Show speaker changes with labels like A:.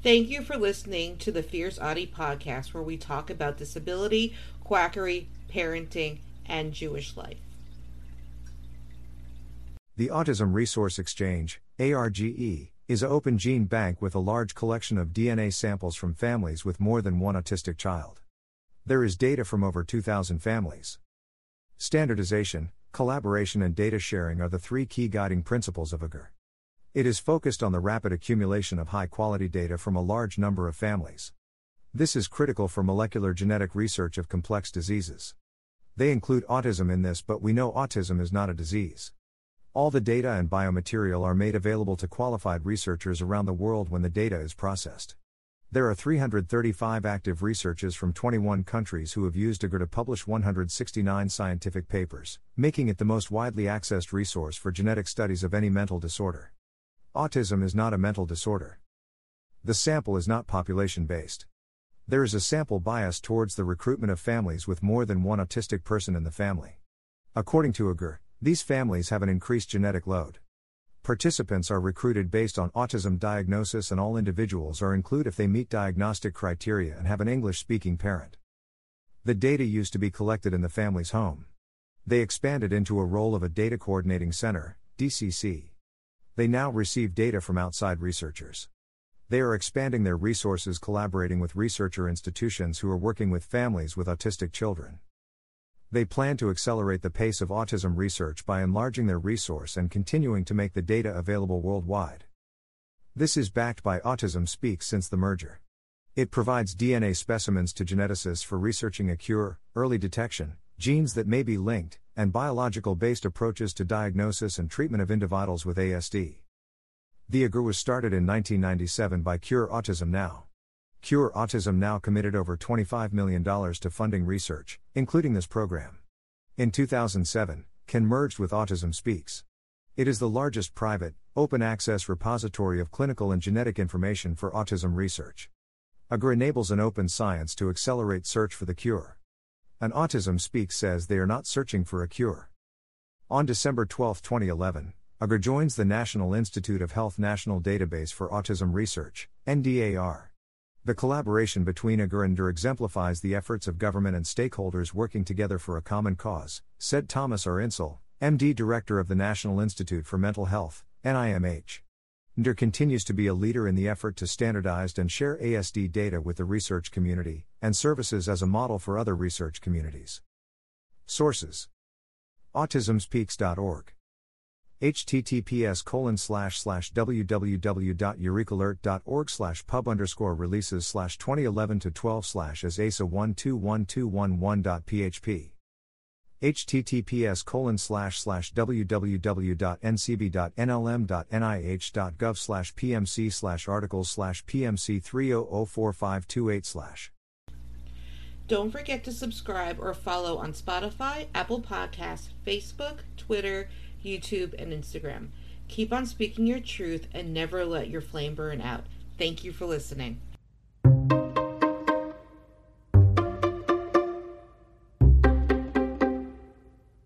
A: Thank you for listening to the Fierce Autie podcast, where we talk about disability, quackery, parenting, and Jewish life.
B: The Autism Resource Exchange, ARGE, is an open gene bank with a large collection of DNA samples from families with more than one autistic child. There is data from over 2,000 families. Standardization, collaboration, and data sharing are the three key guiding principles of AGR. It is focused on the rapid accumulation of high quality data from a large number of families. This is critical for molecular genetic research of complex diseases. They include autism in this, but we know autism is not a disease. All the data and biomaterial are made available to qualified researchers around the world when the data is processed. There are 335 active researchers from 21 countries who have used AGR to publish 169 scientific papers, making it the most widely accessed resource for genetic studies of any mental disorder. Autism is not a mental disorder. The sample is not population based. There is a sample bias towards the recruitment of families with more than one autistic person in the family. According to AGR, these families have an increased genetic load. Participants are recruited based on autism diagnosis, and all individuals are included if they meet diagnostic criteria and have an English speaking parent. The data used to be collected in the family's home. They expanded into a role of a Data Coordinating Center, DCC. They now receive data from outside researchers. They are expanding their resources collaborating with researcher institutions who are working with families with autistic children. They plan to accelerate the pace of autism research by enlarging their resource and continuing to make the data available worldwide. This is backed by Autism Speaks since the merger. It provides DNA specimens to geneticists for researching a cure, early detection, genes that may be linked, and biological based approaches to diagnosis and treatment of individuals with ASD. The AGR was started in 1997 by Cure Autism Now. Cure Autism Now committed over $25 million to funding research, including this program. In 2007, CAN merged with Autism Speaks. It is the largest private, open access repository of clinical and genetic information for autism research. AGR enables an open science to accelerate search for the cure. An Autism Speaks says they are not searching for a cure. On December 12, 2011, AGR joins the National Institute of Health National Database for Autism Research, NDAR. The collaboration between AGR and NDAR exemplifies the efforts of government and stakeholders working together for a common cause, said Thomas R. Insel, MD Director of the National Institute for Mental Health, NIMH. NDAR continues to be a leader in the effort to standardize and share ASD data with the research community, and services as a model for other research communities. Sources. autismspeaks.org https colon slash slash www.eurekalert.org slash pub underscore releases slash 2011 to 12 slash as asa 121211.php https www.ncb.nlm.nih.gov slash pmc slash articles slash pmc 3004528 slash
A: Don't forget to subscribe or follow on Spotify, Apple Podcasts, Facebook, Twitter, YouTube, and Instagram. Keep on speaking your truth and never let your flame burn out. Thank you for listening.